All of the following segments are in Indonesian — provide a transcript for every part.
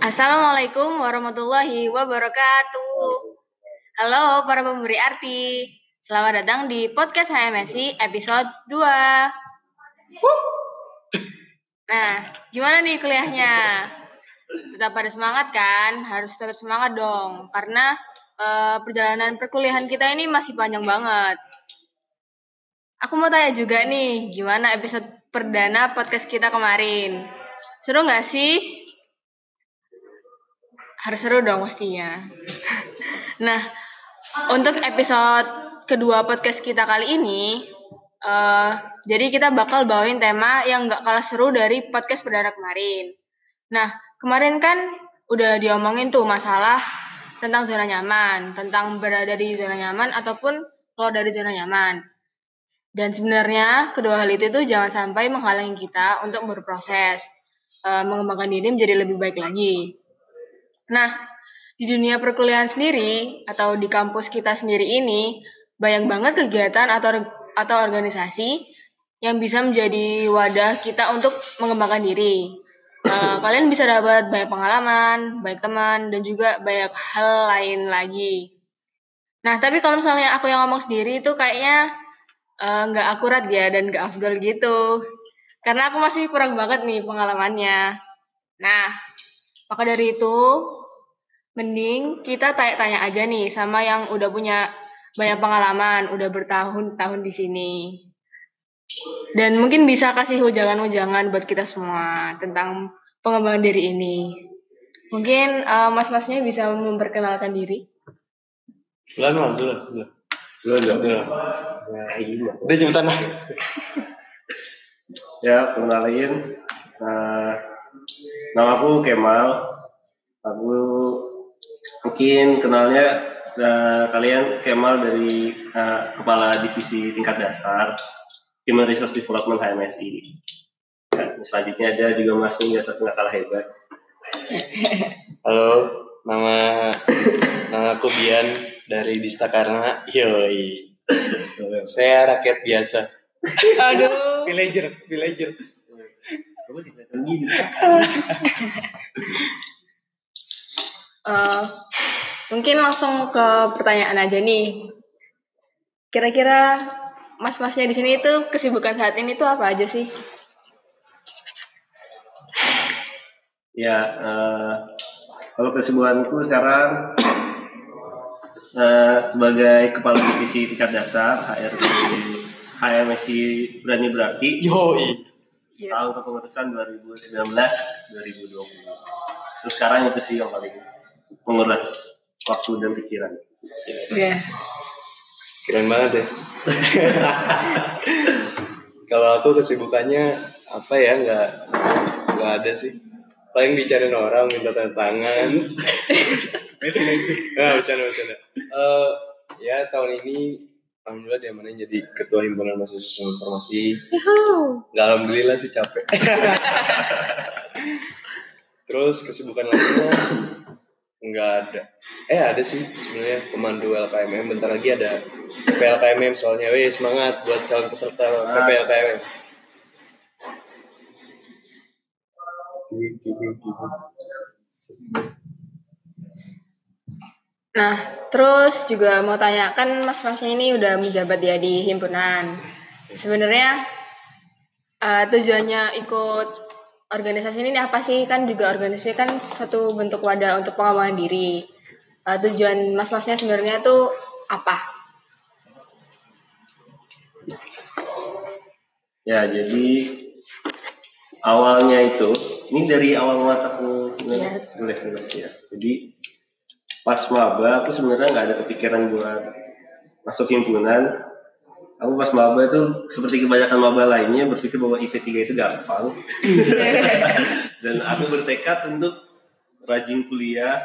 Assalamualaikum warahmatullahi wabarakatuh. Halo para pemberi arti. Selamat datang di podcast HMSI episode 2. Nah, gimana nih kuliahnya? Tetap pada semangat kan? Harus tetap semangat dong, karena eh, perjalanan perkuliahan kita ini masih panjang banget. Aku mau tanya juga nih, gimana episode perdana podcast kita kemarin? Seru nggak sih? Harus seru dong pastinya. nah, untuk episode kedua podcast kita kali ini, eh jadi kita bakal bawain tema yang nggak kalah seru dari podcast perdana kemarin. Nah, kemarin kan udah diomongin tuh masalah tentang zona nyaman, tentang berada di zona nyaman ataupun keluar dari zona nyaman. Dan sebenarnya kedua hal itu tuh jangan sampai menghalangi kita untuk berproses, eh, mengembangkan diri menjadi lebih baik lagi. Nah, di dunia perkuliahan sendiri atau di kampus kita sendiri ini banyak banget kegiatan atau atau organisasi yang bisa menjadi wadah kita untuk mengembangkan diri. Eh, kalian bisa dapat banyak pengalaman, banyak teman, dan juga banyak hal lain lagi. Nah, tapi kalau misalnya aku yang ngomong sendiri itu kayaknya eh, nggak akurat ya dan nggak afdol gitu. Karena aku masih kurang banget nih pengalamannya. Nah, maka dari itu, mending kita tanya-tanya aja nih sama yang udah punya banyak pengalaman, udah bertahun-tahun di sini. Dan mungkin bisa kasih ujangan-ujangan buat kita semua tentang pengembangan diri ini. Mungkin eh, mas-masnya bisa memperkenalkan diri. Duluan mal, duluan, duluan. Belum dong. Duluan. Udah cepetan. Ya, kenalin. Nah, nama aku Kemal. Aku mungkin kenalnya eh, kalian Kemal dari eh, Kepala Divisi Tingkat Dasar Human Resource Development HMSI. Ya, selanjutnya ada juga Mas Ning Jasa Tengah Kalah Hebat. Halo, nama nama aku Bian dari Dista Karna. Yoi. Saya rakyat biasa. Aduh. Villager, villager. Kamu kelihatan gini. Eh, mungkin langsung ke pertanyaan aja nih. Kira-kira mas-masnya di sini itu kesibukan saat ini tuh apa aja sih? Ya, eh, kalau kesibukanku sekarang eh, sebagai kepala divisi tingkat dasar HRD HMSI Berani Berarti Yoi. Iya. tahun kepengurusan 2019-2020. Terus sekarang itu sih yang paling menguras waktu dan pikiran. Iya. Keren banget ya. Kalau aku kesibukannya apa ya nggak nggak ada sih. Paling dicariin orang minta tanda tangan. Nah, bercanda bercanda. Eh, ya tahun ini alhamdulillah diamanain jadi ketua himpunan mahasiswa informasi. Nggak alhamdulillah sih capek. Terus kesibukan lainnya nggak ada. Eh ada sih sebenarnya pemandu LKMM. Bentar lagi ada PLKMM soalnya. Weh semangat buat calon peserta PPLKMM. Nah, terus juga mau tanya, kan mas-masnya ini udah menjabat ya di himpunan. Sebenarnya eh, tujuannya ikut organisasi ini apa sih? Kan juga organisasi kan satu bentuk wadah untuk pengembangan diri. Eh, tujuan mas-masnya sebenarnya tuh apa? Ya, jadi awalnya itu, ini dari awal mata aku Iya. boleh boleh ya. Jadi pas maba aku sebenarnya nggak ada kepikiran buat masuk himpunan. Aku pas maba itu seperti kebanyakan maba lainnya berpikir bahwa IP3 itu gampang. dan aku bertekad untuk rajin kuliah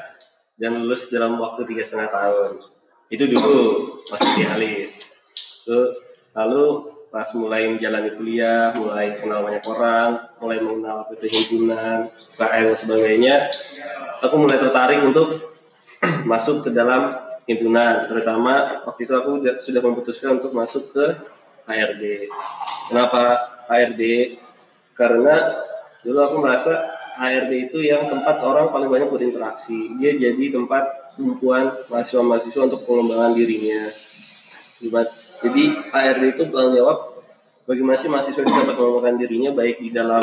dan lulus dalam waktu tiga setengah tahun. Itu dulu masih idealis. Lalu pas mulai menjalani kuliah, mulai kenal banyak orang, mulai mengenal apa itu himpunan, KM dan sebagainya, aku mulai tertarik untuk masuk ke dalam himpunan. Terutama waktu itu aku udah- sudah memutuskan untuk masuk ke HRD. Kenapa HRD? Karena dulu aku merasa HRD itu yang tempat orang paling banyak berinteraksi. Dia jadi tempat tumpuan mahasiswa-mahasiswa untuk pengembangan dirinya. Jadi HRD itu tanggung jawab bagaimana sih mahasiswa itu dapat mengembangkan dirinya baik di dalam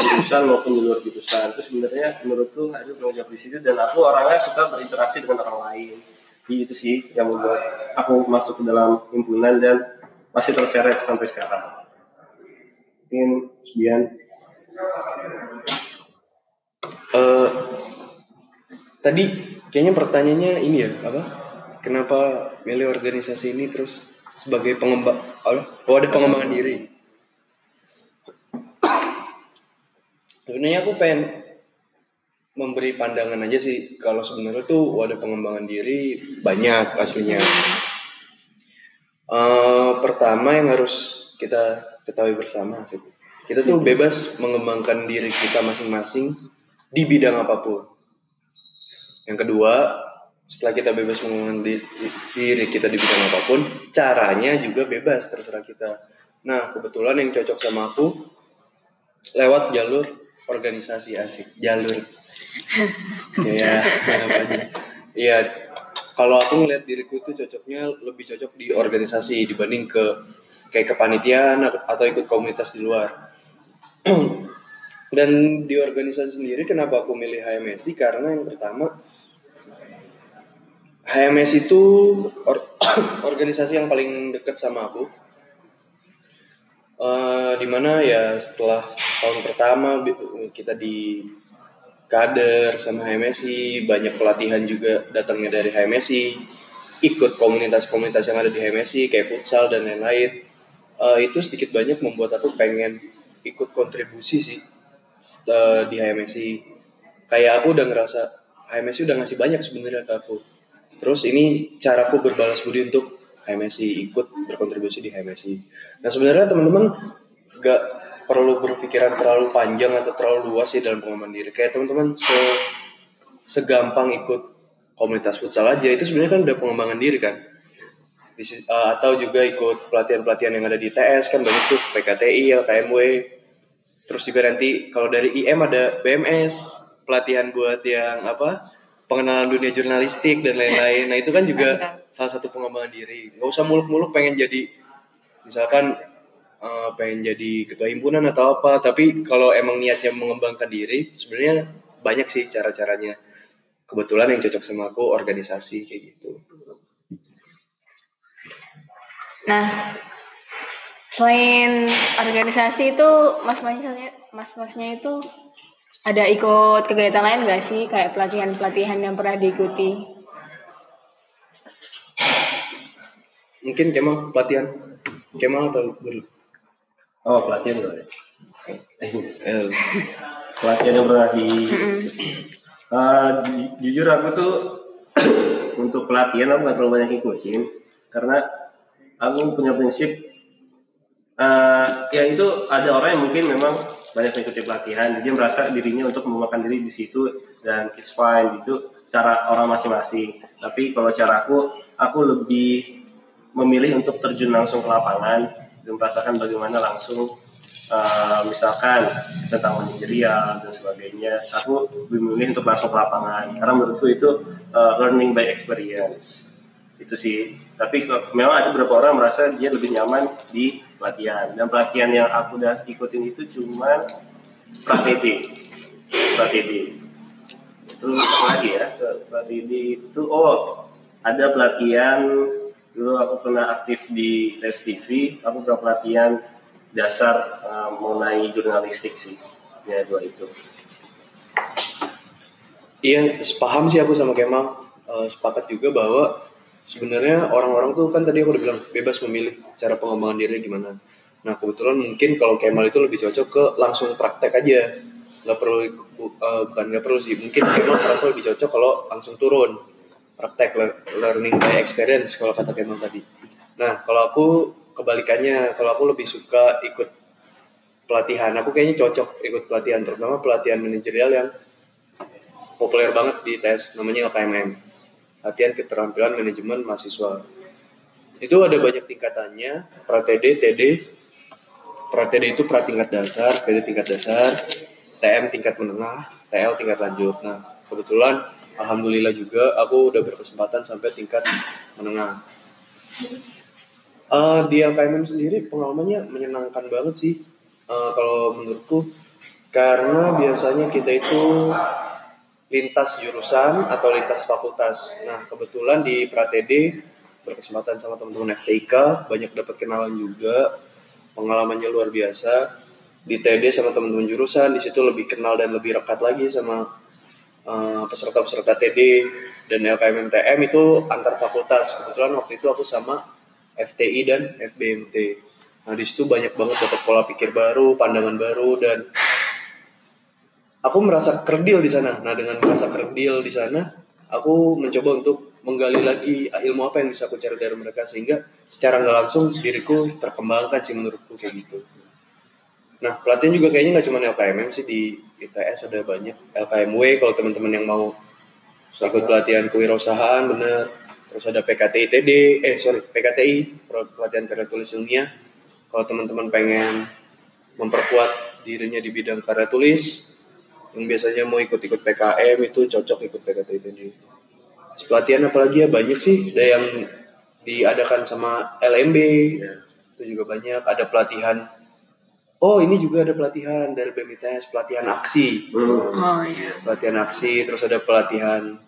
jurusan maupun di luar jurusan. Itu sebenarnya menurutku ada tanggung jawab di situ dan aku orangnya suka berinteraksi dengan orang lain. Jadi itu sih yang membuat aku masuk ke dalam himpunan dan masih terseret sampai sekarang. Mungkin sekian. Eh, tadi kayaknya pertanyaannya ini ya apa? Kenapa milih organisasi ini terus sebagai pengembang? Oh ada pengembangan diri. Sebenarnya aku pengen memberi pandangan aja sih kalau sebenarnya tuh wadah pengembangan diri banyak aslinya. Uh, pertama yang harus kita ketahui bersama sih, kita tuh bebas mengembangkan diri kita masing-masing di bidang apa pun. Yang kedua, setelah kita bebas mengembangkan diri kita di bidang apa pun, caranya juga bebas terserah kita. Nah, kebetulan yang cocok sama aku lewat jalur organisasi asik, jalur aja iya. Kalau aku ngeliat diriku itu cocoknya lebih cocok di organisasi dibanding ke kayak kepanitiaan atau ikut komunitas di luar. Dan di organisasi sendiri kenapa aku milih HMSI karena yang pertama HMS itu or, organisasi yang paling dekat sama aku. Uh, di mana ya setelah tahun pertama kita di kader sama HMSI, banyak pelatihan juga datangnya dari HMSI, ikut komunitas-komunitas yang ada di HMSI kayak futsal dan lain-lain. Uh, itu sedikit banyak membuat aku pengen ikut kontribusi sih uh, di HMSI. Kayak aku udah ngerasa HMSI udah ngasih banyak sebenarnya ke aku. Terus ini caraku berbalas budi untuk HMSI ikut berkontribusi di HMSI. Nah sebenarnya teman-teman gak perlu berpikiran terlalu panjang atau terlalu luas sih dalam pengembangan diri. Kayak teman-teman se segampang ikut komunitas futsal aja itu sebenarnya kan udah pengembangan diri kan. Di, uh, atau juga ikut pelatihan-pelatihan yang ada di TS kan banyak tuh PKTI, LKMW. Terus juga nanti kalau dari IM ada BMS, pelatihan buat yang apa? pengenalan dunia jurnalistik dan lain-lain. Nah, itu kan juga salah satu pengembangan diri. Nggak usah muluk-muluk pengen jadi misalkan uh, pengen jadi ketua himpunan atau apa tapi kalau emang niatnya mengembangkan diri sebenarnya banyak sih cara-caranya. Kebetulan yang cocok sama aku organisasi kayak gitu. Nah selain organisasi itu mas-masnya mas-masnya itu ada ikut kegiatan lain gak sih? Kayak pelatihan-pelatihan yang pernah diikuti? Mungkin Kemal pelatihan. Kemal atau dulu Oh pelatihan loh. Eh, pelatihan yang pernah di. Uh, jujur aku tuh untuk pelatihan aku nggak terlalu banyak ikutin karena aku punya prinsip uh, ya itu ada orang yang mungkin memang banyak mengikuti pelatihan jadi merasa dirinya untuk memakan diri di situ dan it's fine gitu cara orang masing-masing tapi kalau cara aku aku lebih memilih untuk terjun langsung ke lapangan merasakan bagaimana langsung uh, misalkan tentang manajerial dan sebagainya aku memilih untuk masuk ke lapangan. Karena menurutku itu uh, learning by experience. Itu sih. Tapi memang ada beberapa orang merasa dia lebih nyaman di pelatihan. Dan pelatihan yang aku udah ikutin itu cuma praktidi praktidi itu lagi ya? Praktidi itu oh ada pelatihan dulu aku pernah aktif di tes TV aku pernah pelatihan dasar uh, mengenai jurnalistik sih ya dua itu. Iya sepaham sih aku sama Kemal. Uh, sepakat juga bahwa sebenarnya orang-orang tuh kan tadi aku udah bilang bebas memilih cara pengembangan diri gimana. Nah kebetulan mungkin kalau Kemal itu lebih cocok ke langsung praktek aja. Nggak perlu uh, bukan nggak perlu sih. Mungkin Kemal merasa lebih cocok kalau langsung turun praktek learning by experience kalau kata Kemal tadi. Nah, kalau aku kebalikannya, kalau aku lebih suka ikut pelatihan. Aku kayaknya cocok ikut pelatihan, terutama pelatihan manajerial yang populer banget di tes, namanya LKMM. Latihan keterampilan manajemen mahasiswa. Itu ada banyak tingkatannya, pra TD, TD. Pra TD itu pra tingkat dasar, PD tingkat dasar. TM tingkat menengah, TL tingkat lanjut. Nah, kebetulan alhamdulillah juga aku udah berkesempatan sampai tingkat menengah. Uh, di LKMM sendiri pengalamannya menyenangkan banget sih uh, kalau menurutku karena biasanya kita itu lintas jurusan atau lintas fakultas. Nah kebetulan di Pratd berkesempatan sama teman-teman FTIK banyak dapat kenalan juga pengalamannya luar biasa di TD sama teman-teman jurusan di situ lebih kenal dan lebih rekat lagi sama peserta-peserta TD dan LKMMTM itu antar fakultas. Kebetulan waktu itu aku sama FTI dan FBMT nah di situ banyak banget dapat pola pikir baru pandangan baru dan aku merasa kerdil di sana. Nah dengan merasa kerdil di sana aku mencoba untuk menggali lagi ilmu apa yang bisa aku cari dari mereka sehingga secara nggak langsung diriku terkembangkan sih menurutku kayak gitu Nah, pelatihan juga kayaknya nggak cuma LKMM sih di ITS ada banyak LKMW kalau teman-teman yang mau ikut pelatihan kewirausahaan bener. Terus ada PKTI TD, eh sorry PKTI pelatihan karya tulis ilmiah. Kalau teman-teman pengen memperkuat dirinya di bidang karya tulis, yang biasanya mau ikut-ikut PKM itu cocok ikut PKTI TD. Pelatihan apalagi ya banyak sih, ada yang diadakan sama LMB, ya. itu juga banyak. Ada pelatihan oh ini juga ada pelatihan dari BMITS pelatihan aksi. Hmm. oh iya. Pelatihan aksi terus ada pelatihan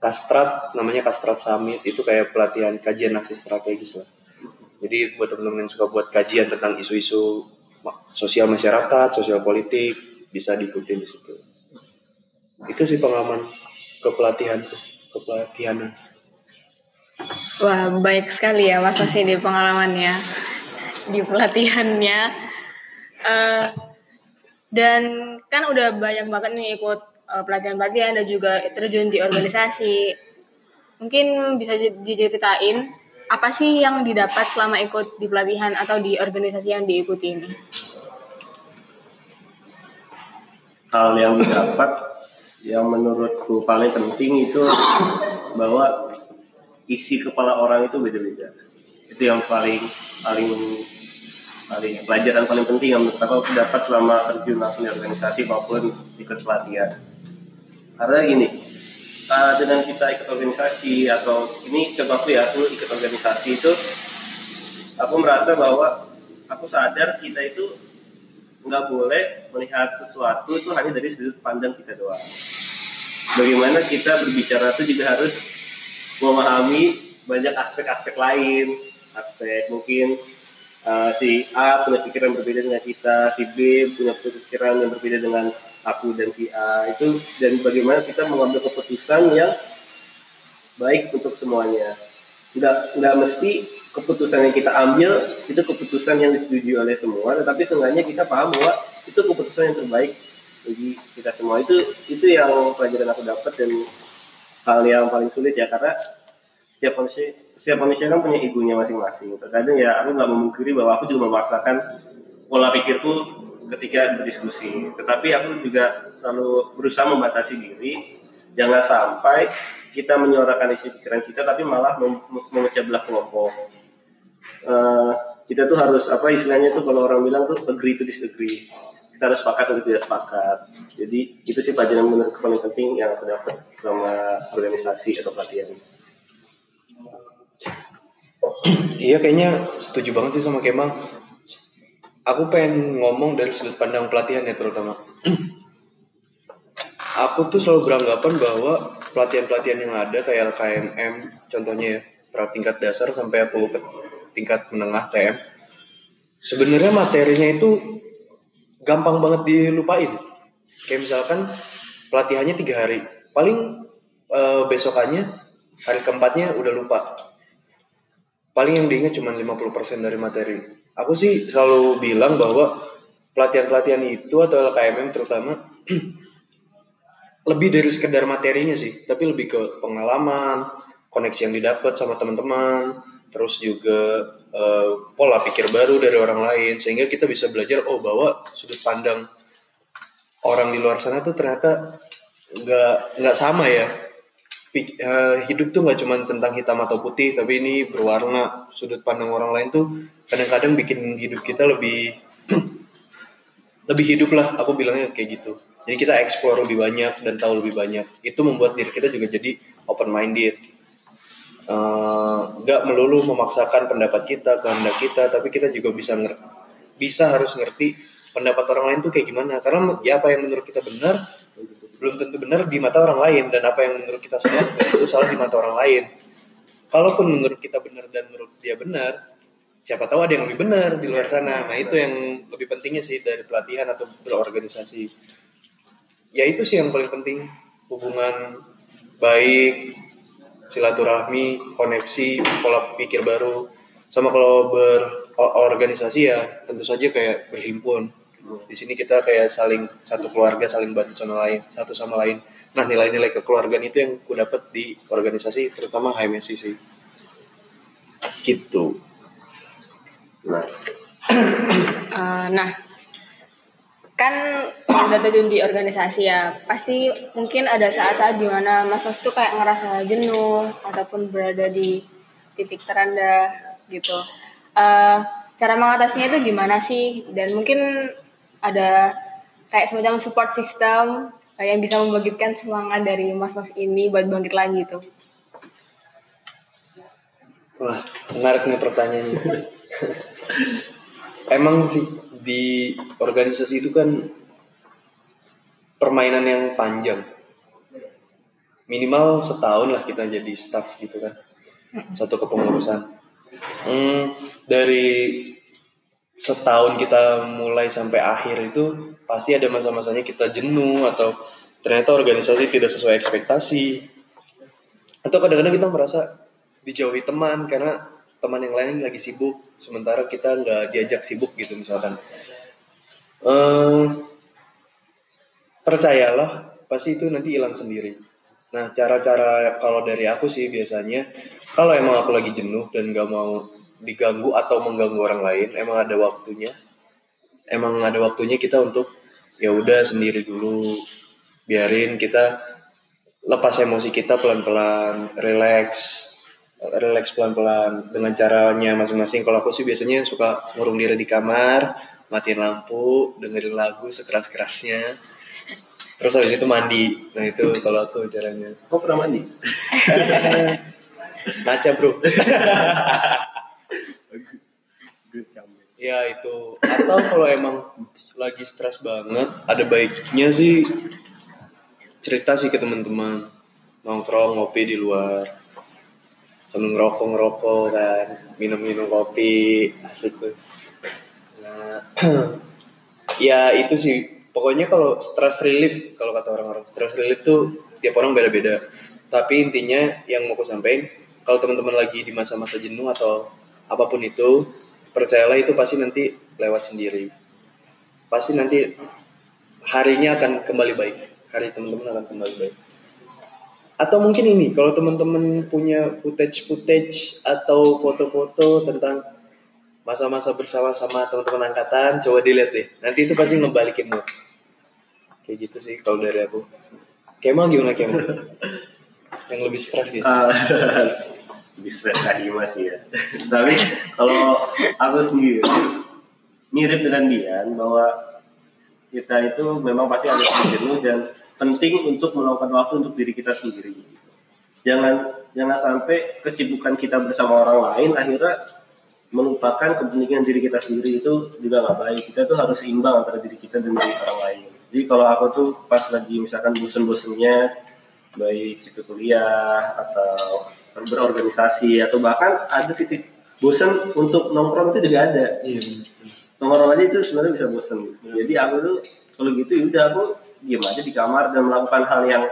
kastrat namanya kastrat summit. Itu kayak pelatihan kajian aksi strategis lah. Jadi buat teman-teman yang suka buat kajian tentang isu-isu sosial masyarakat sosial politik bisa diikuti di situ. Itu sih pengalaman kepelatihan kepelatihan Wah, baik sekali ya Mas masih di pengalamannya, di pelatihannya. Uh, dan kan udah banyak banget nih ikut uh, pelatihan-pelatihan dan juga terjun di organisasi. Mungkin bisa diceritain apa sih yang didapat selama ikut di pelatihan atau di organisasi yang diikuti ini? Hal yang didapat yang menurutku paling penting itu bahwa isi kepala orang itu beda-beda. Itu yang paling paling paling pelajaran paling penting yang menurut aku dapat selama terjun langsung di organisasi maupun ikut pelatihan. Karena gini uh, dengan kita ikut organisasi atau ini contohku ya aku ikut organisasi itu aku merasa bahwa aku sadar kita itu nggak boleh melihat sesuatu itu hanya dari sudut pandang kita doang. Bagaimana kita berbicara itu juga harus memahami banyak aspek-aspek lain aspek mungkin uh, si A punya pikiran berbeda dengan kita, si B punya pikiran yang berbeda dengan aku dan si A itu dan bagaimana kita mengambil keputusan yang baik untuk semuanya. Tidak tidak mesti keputusan yang kita ambil itu keputusan yang disetujui oleh semua, tetapi seenggaknya kita paham bahwa itu keputusan yang terbaik bagi kita semua. Itu itu yang pelajaran aku dapat dan hal yang paling sulit ya karena setiap manusia setiap manusia kan punya egonya masing-masing. Terkadang ya aku nggak memungkiri bahwa aku juga memaksakan pola pikirku ketika berdiskusi. Tetapi aku juga selalu berusaha membatasi diri, jangan sampai kita menyuarakan isi pikiran kita, tapi malah mem memecah belah kelompok. Uh, kita tuh harus apa istilahnya tuh kalau orang bilang tuh agree to disagree. Kita harus sepakat untuk tidak sepakat. Jadi itu sih pelajaran menurut paling penting yang aku dapat selama organisasi atau pelatihan iya kayaknya setuju banget sih sama Kemal. Aku pengen ngomong dari sudut pandang pelatihan ya terutama. aku tuh selalu beranggapan bahwa pelatihan-pelatihan yang ada kayak LKMM contohnya ya, pra tingkat dasar sampai aku ke tingkat menengah TM. Sebenarnya materinya itu gampang banget dilupain. Kayak misalkan pelatihannya tiga hari, paling e, besokannya hari keempatnya udah lupa paling yang diingat cuma 50% dari materi. Aku sih selalu bilang bahwa pelatihan-pelatihan itu atau LKMM terutama lebih dari sekedar materinya sih, tapi lebih ke pengalaman, koneksi yang didapat sama teman-teman, terus juga uh, pola pikir baru dari orang lain sehingga kita bisa belajar oh bahwa sudut pandang orang di luar sana tuh ternyata nggak nggak sama ya hidup tuh nggak cuma tentang hitam atau putih tapi ini berwarna sudut pandang orang lain tuh kadang-kadang bikin hidup kita lebih lebih hidup lah aku bilangnya kayak gitu. Jadi kita explore lebih banyak dan tahu lebih banyak. Itu membuat diri kita juga jadi open minded nggak melulu memaksakan pendapat kita kehendak kita tapi kita juga bisa bisa harus ngerti pendapat orang lain tuh kayak gimana. Karena ya apa yang menurut kita benar belum tentu benar di mata orang lain dan apa yang menurut kita salah tentu salah di mata orang lain. Kalaupun menurut kita benar dan menurut dia benar siapa tahu ada yang lebih benar di luar sana. Nah itu yang lebih pentingnya sih dari pelatihan atau berorganisasi. Ya itu sih yang paling penting. Hubungan baik silaturahmi koneksi pola pikir baru. Sama kalau berorganisasi ya tentu saja kayak berhimpun di sini kita kayak saling satu keluarga saling bantu sama lain satu sama lain nah nilai-nilai kekeluargaan itu yang ku dapat di organisasi terutama HMSI sih gitu Nah, Eh, nah, kan udah terjun di organisasi ya, pasti mungkin ada saat-saat di mana Mas Mas tuh kayak ngerasa jenuh ataupun berada di titik terendah gitu. Eh, cara mengatasinya itu gimana sih? Dan mungkin ada kayak semacam support system kayak yang bisa membangkitkan semangat dari Mas Mas ini buat bangkit lagi gitu. Wah, menarik nih pertanyaannya. Emang sih di organisasi itu kan permainan yang panjang. Minimal setahun lah kita jadi staff gitu kan. Satu kepengurusan. Hmm, dari setahun kita mulai sampai akhir itu pasti ada masa-masanya kita jenuh atau ternyata organisasi tidak sesuai ekspektasi. Atau kadang-kadang kita merasa dijauhi teman karena teman yang lain lagi sibuk sementara kita nggak diajak sibuk gitu misalkan eh percayalah pasti itu nanti hilang sendiri nah cara-cara kalau dari aku sih biasanya kalau emang aku lagi jenuh dan nggak mau diganggu atau mengganggu orang lain emang ada waktunya emang ada waktunya kita untuk ya udah sendiri dulu biarin kita lepas emosi kita pelan-pelan relax relax pelan-pelan dengan caranya masing-masing. Kalau aku sih biasanya suka ngurung diri di kamar, matiin lampu, dengerin lagu sekeras-kerasnya. Terus habis itu mandi. Nah itu kalau aku caranya. kok pernah mandi? Naca bro. Ya itu. Atau kalau emang lagi stres banget, ada baiknya sih cerita sih ke teman-teman. Nongkrong, ngopi di luar. Sambil ngerokok ngerokok kan, minum-minum kopi, asik tuh. Nah, ya itu sih. Pokoknya kalau stress relief, kalau kata orang-orang, stress relief tuh tiap orang beda-beda. Tapi intinya yang mau aku sampaikan, kalau teman-teman lagi di masa-masa jenuh atau apa pun itu, percayalah itu pasti nanti lewat sendiri. Pasti nanti harinya akan kembali baik. Hari teman-teman akan kembali baik. Atau mungkin ini, kalau teman-teman punya footage-footage atau foto-foto tentang masa-masa bersama sama teman-teman angkatan, coba dilihat deh. Nanti itu pasti ngebalikin mood. Kayak gitu sih kalau dari aku. Kemal gimana Kemal? Yang lebih stres gitu. Bisa tadi masih ya. Tapi kalau aku sendiri mirip dengan Dian bahwa kita itu memang pasti ada jenuh dan penting untuk melakukan waktu untuk diri kita sendiri. Jangan jangan sampai kesibukan kita bersama orang lain akhirnya melupakan kepentingan diri kita sendiri itu juga nggak baik. Kita tuh harus seimbang antara diri kita dan diri orang lain. Jadi kalau aku tuh pas lagi misalkan bosen-bosennya baik itu kuliah atau berorganisasi atau bahkan ada titik bosan untuk nongkrong itu juga ada. Iya. nongkrong aja itu sebenarnya bisa bosan jadi aku tuh kalau gitu ya udah aku diam aja di kamar dan melakukan hal yang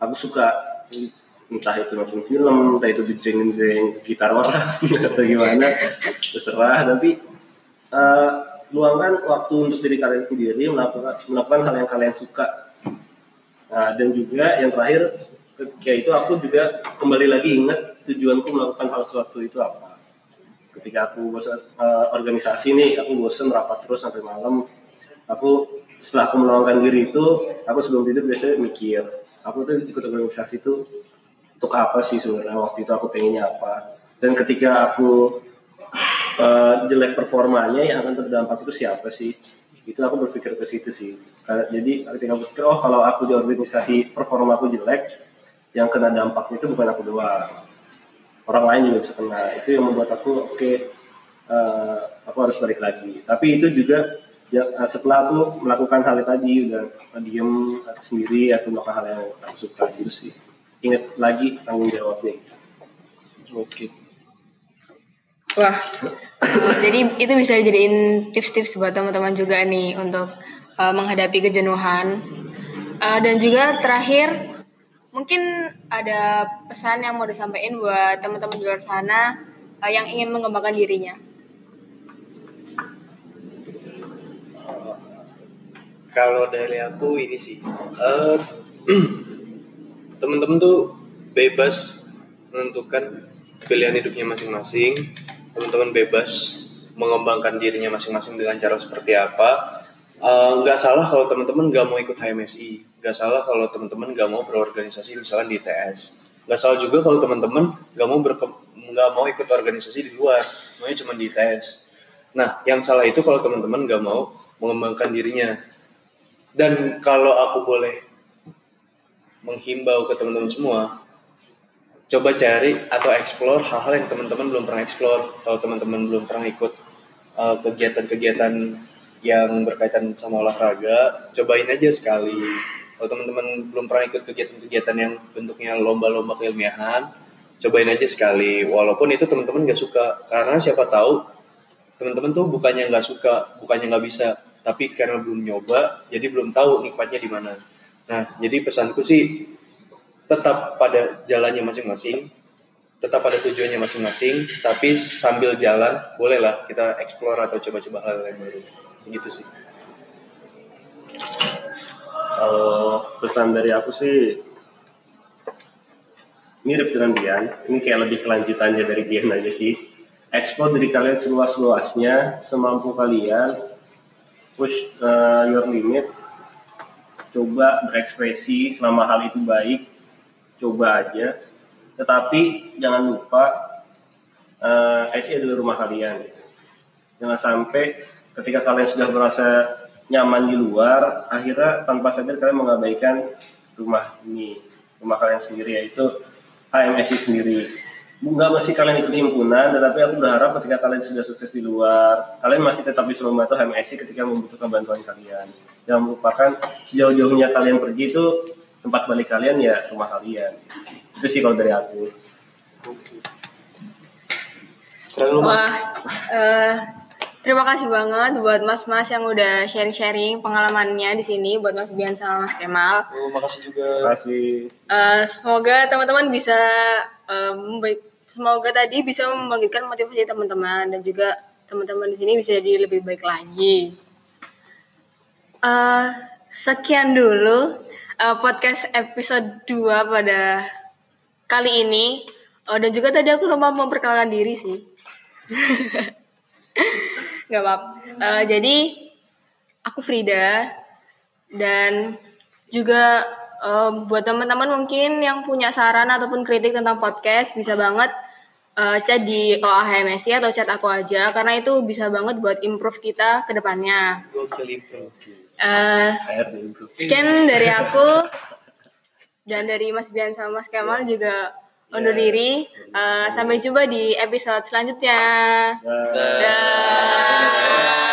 aku suka. Entah itu nonton film entah itu dijeng gitar orang atau gimana terserah. Tapi eh, luangkan waktu untuk diri kalian sendiri melakukan melakukan hal yang kalian suka. Nah, dan juga yang terakhir ketika itu aku juga kembali lagi ingat tujuanku melakukan hal sesuatu itu apa. Ketika aku bosan eh, organisasi nih, aku bosan rapat terus sampai malam. Aku setelah aku meluangkan diri itu, aku sebelum tidur biasanya mikir, aku tuh ikut organisasi itu untuk apa sih sebenarnya waktu itu aku pengennya apa. Dan ketika aku eh, jelek performanya yang akan terdampak itu siapa sih? itu aku berpikir ke situ sih jadi ketika aku berpikir oh kalau aku di organisasi performa aku jelek yang kena dampaknya itu bukan aku doang. Orang lain juga bisa kena. Itu yang membuat aku oke eh, aku harus balik lagi. Tapi itu juga ya, setelah aku melakukan hal yang tadi udah diem sendiri atau melakukan hal yang aku suka gitu sih. Ingat lagi tanggung jawabnya. Oke. Wah, eh, jadi itu bisa jadiin tips-tips buat teman-teman juga nih untuk eh, menghadapi kejenuhan. Eh, dan juga terakhir, mungkin ada pesan yang mau disampaikan buat teman-teman di luar sana eh, yang ingin mengembangkan dirinya. Kalau dari aku ini sih, eh, temen-temen tuh bebas menentukan pilihan hidupnya masing-masing. Teman-teman bebas mengembangkan dirinya masing-masing dengan cara seperti apa. Eh, Nggak salah kalau teman-teman nggak mau ikut HMSI, nggak salah kalau teman-teman nggak mau berorganisasi misalnya di ITS. Nggak salah juga kalau teman-teman nggak mau nggak mau ikut organisasi di luar, maunya cuma di ITS. Nah, yang salah itu kalau teman-teman nggak mau mengembangkan dirinya. Dan kalau aku boleh menghimbau ke teman-teman semua, coba cari atau explore hal-hal yang teman-teman belum pernah explore. Kalau teman-teman belum pernah ikut uh, kegiatan-kegiatan yang berkaitan sama olahraga, cobain aja sekali. Kalau teman-teman belum pernah ikut kegiatan-kegiatan yang bentuknya lomba-lomba keilmiahan, cobain aja sekali. Walaupun itu teman-teman nggak suka, karena siapa tahu teman-teman tuh bukannya nggak suka, bukannya nggak bisa, tapi karena belum nyoba, jadi belum tahu nikmatnya di mana. Nah, jadi pesanku sih tetap pada jalannya masing-masing, tetap pada tujuannya masing-masing, tapi sambil jalan bolehlah kita explore atau coba-coba hal yang baru. Gitu sih. Kalau pesan dari aku sih mirip dengan Dian. Ini kayak lebih kelanjutannya dari Dian aja sih. Explore diri kalian seluas-luasnya, semampu kalian. Push uh, your limit. Coba berekspresi selama hal itu baik. Coba aja. Tetapi jangan lupa uh, IC adalah rumah kalian. Jangan sampai ketika kalian sudah merasa nyaman di luar, akhirnya tanpa sadar kalian mengabaikan rumah ini, rumah kalian sendiri yaitu HMSI sendiri. Nggak mesti kalian ikut himpunan, tetapi aku berharap ketika kalian sudah sukses di luar, kalian masih tetap bisa membantu HMSI ketika membutuhkan bantuan kalian. Jangan melupakan sejauh-jauhnya kalian pergi itu tempat balik kalian ya rumah kalian. Itu sih kalau dari aku. Wah, eh, terima kasih banget buat mas-mas yang udah sharing-sharing pengalamannya di sini buat Mas Bian sama Mas Kemal. Oh, makasih juga. Terima kasih. Eh, semoga teman-teman bisa eh, membaik- semoga tadi bisa membangkitkan motivasi teman-teman dan juga teman-teman di sini bisa jadi lebih baik lagi. Eh, sekian dulu eh, podcast episode 2 pada kali ini. Oh, dan juga tadi aku lupa memperkenalkan diri sih. Gak apa-apa. Eh, jadi aku Frida dan juga eh, buat teman-teman mungkin yang punya saran ataupun kritik tentang podcast bisa banget eh, chat di OAHMSI atau chat aku aja karena itu bisa banget buat improve kita ke depannya. Gokil impro. Eh, HR dulu. sekian dari aku dan dari Mas Bian sama Mas Kemal juga undur diri. Eh, sampai jumpa di episode selanjutnya. Dah. Dah. Dah.